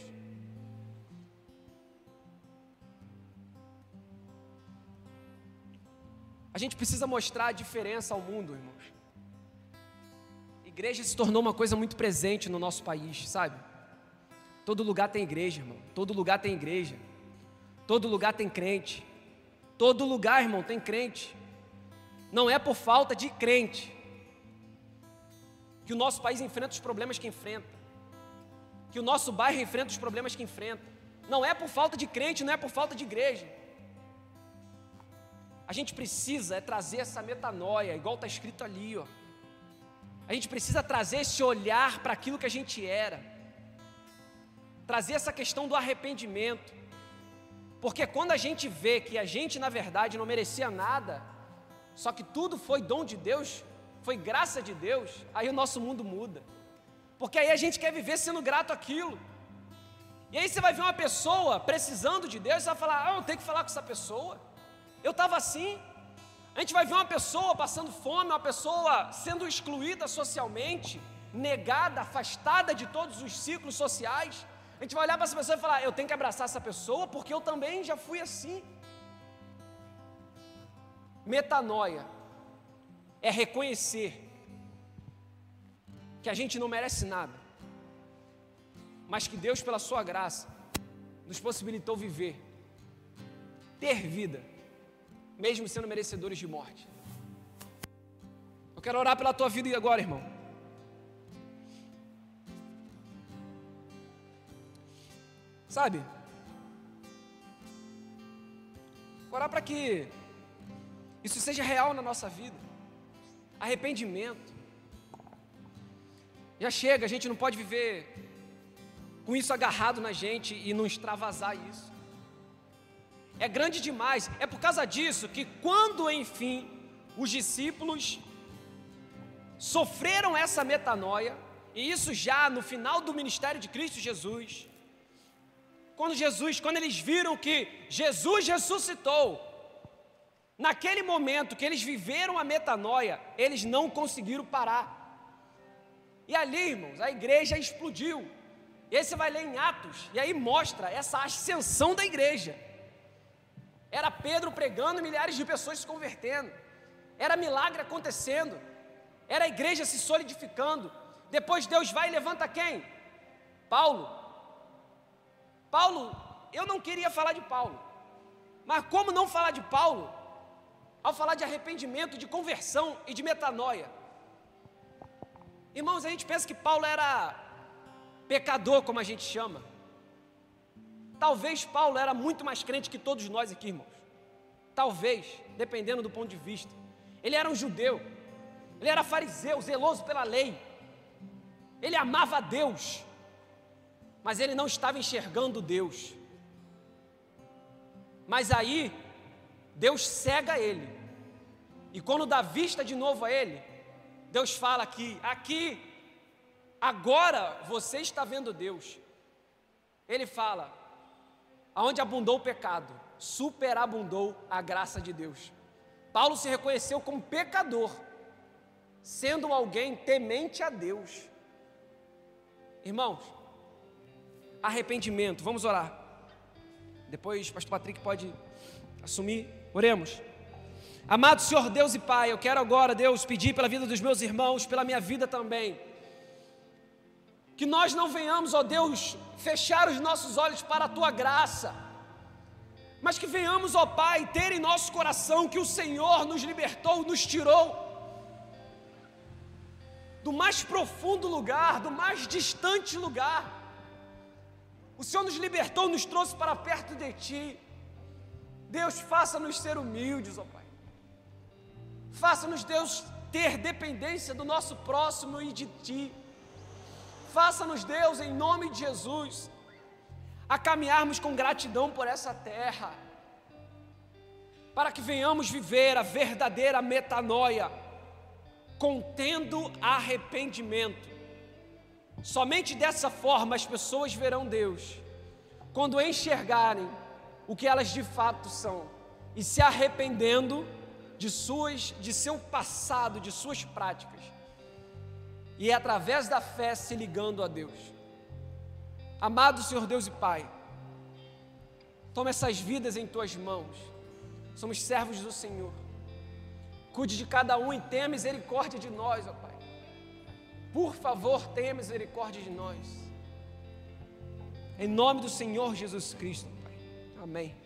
A gente precisa mostrar a diferença ao mundo, irmãos igreja se tornou uma coisa muito presente no nosso país, sabe? Todo lugar tem igreja, irmão. Todo lugar tem igreja. Todo lugar tem crente. Todo lugar, irmão, tem crente. Não é por falta de crente que o nosso país enfrenta os problemas que enfrenta. Que o nosso bairro enfrenta os problemas que enfrenta. Não é por falta de crente, não é por falta de igreja. A gente precisa é trazer essa metanoia, igual está escrito ali, ó. A gente precisa trazer esse olhar para aquilo que a gente era, trazer essa questão do arrependimento, porque quando a gente vê que a gente na verdade não merecia nada, só que tudo foi dom de Deus, foi graça de Deus, aí o nosso mundo muda, porque aí a gente quer viver sendo grato àquilo. E aí você vai ver uma pessoa precisando de Deus, você vai falar: Ah, eu tenho que falar com essa pessoa. Eu estava assim, a gente vai ver uma pessoa passando fome, uma pessoa sendo excluída socialmente, negada, afastada de todos os ciclos sociais. A gente vai olhar para essa pessoa e falar: eu tenho que abraçar essa pessoa porque eu também já fui assim. Metanoia é reconhecer que a gente não merece nada, mas que Deus, pela Sua graça, nos possibilitou viver, ter vida mesmo sendo merecedores de morte. Eu quero orar pela tua vida agora, irmão. Sabe? Orar para que isso seja real na nossa vida. Arrependimento. Já chega, a gente não pode viver com isso agarrado na gente e não extravasar isso é grande demais. É por causa disso que, quando enfim os discípulos sofreram essa metanoia, e isso já no final do ministério de Cristo Jesus, quando Jesus, quando eles viram que Jesus ressuscitou, naquele momento que eles viveram a metanoia, eles não conseguiram parar. E ali, irmãos, a igreja explodiu. E aí você vai ler em Atos, e aí mostra essa ascensão da igreja. Era Pedro pregando milhares de pessoas se convertendo. Era milagre acontecendo. Era a igreja se solidificando. Depois Deus vai e levanta quem? Paulo. Paulo, eu não queria falar de Paulo. Mas como não falar de Paulo ao falar de arrependimento, de conversão e de metanoia? Irmãos, a gente pensa que Paulo era pecador, como a gente chama. Talvez Paulo era muito mais crente que todos nós aqui, irmãos. Talvez, dependendo do ponto de vista. Ele era um judeu, ele era fariseu, zeloso pela lei. Ele amava a Deus, mas ele não estava enxergando Deus. Mas aí, Deus cega ele. E quando dá vista de novo a ele, Deus fala aqui, aqui, agora você está vendo Deus. Ele fala, aonde abundou o pecado, superabundou a graça de Deus. Paulo se reconheceu como pecador, sendo alguém temente a Deus. Irmãos, arrependimento, vamos orar. Depois, Pastor Patrick pode assumir. Oremos. Amado Senhor Deus e Pai, eu quero agora, Deus, pedir pela vida dos meus irmãos, pela minha vida também. Que nós não venhamos, ó Deus, fechar os nossos olhos para a tua graça mas que venhamos, ó Pai, ter em nosso coração que o Senhor nos libertou, nos tirou do mais profundo lugar, do mais distante lugar. O Senhor nos libertou, nos trouxe para perto de Ti. Deus, faça-nos ser humildes, ó Pai. Faça-nos, Deus, ter dependência do nosso próximo e de Ti. Faça-nos, Deus, em nome de Jesus, a caminharmos com gratidão por essa terra, para que venhamos viver a verdadeira metanoia, contendo arrependimento. Somente dessa forma as pessoas verão Deus, quando enxergarem o que elas de fato são e se arrependendo de suas de seu passado, de suas práticas. E é através da fé se ligando a Deus. Amado Senhor Deus e Pai, toma essas vidas em tuas mãos. Somos servos do Senhor. Cuide de cada um e tenha misericórdia de nós, ó Pai. Por favor, tenha misericórdia de nós. Em nome do Senhor Jesus Cristo, Pai. Amém.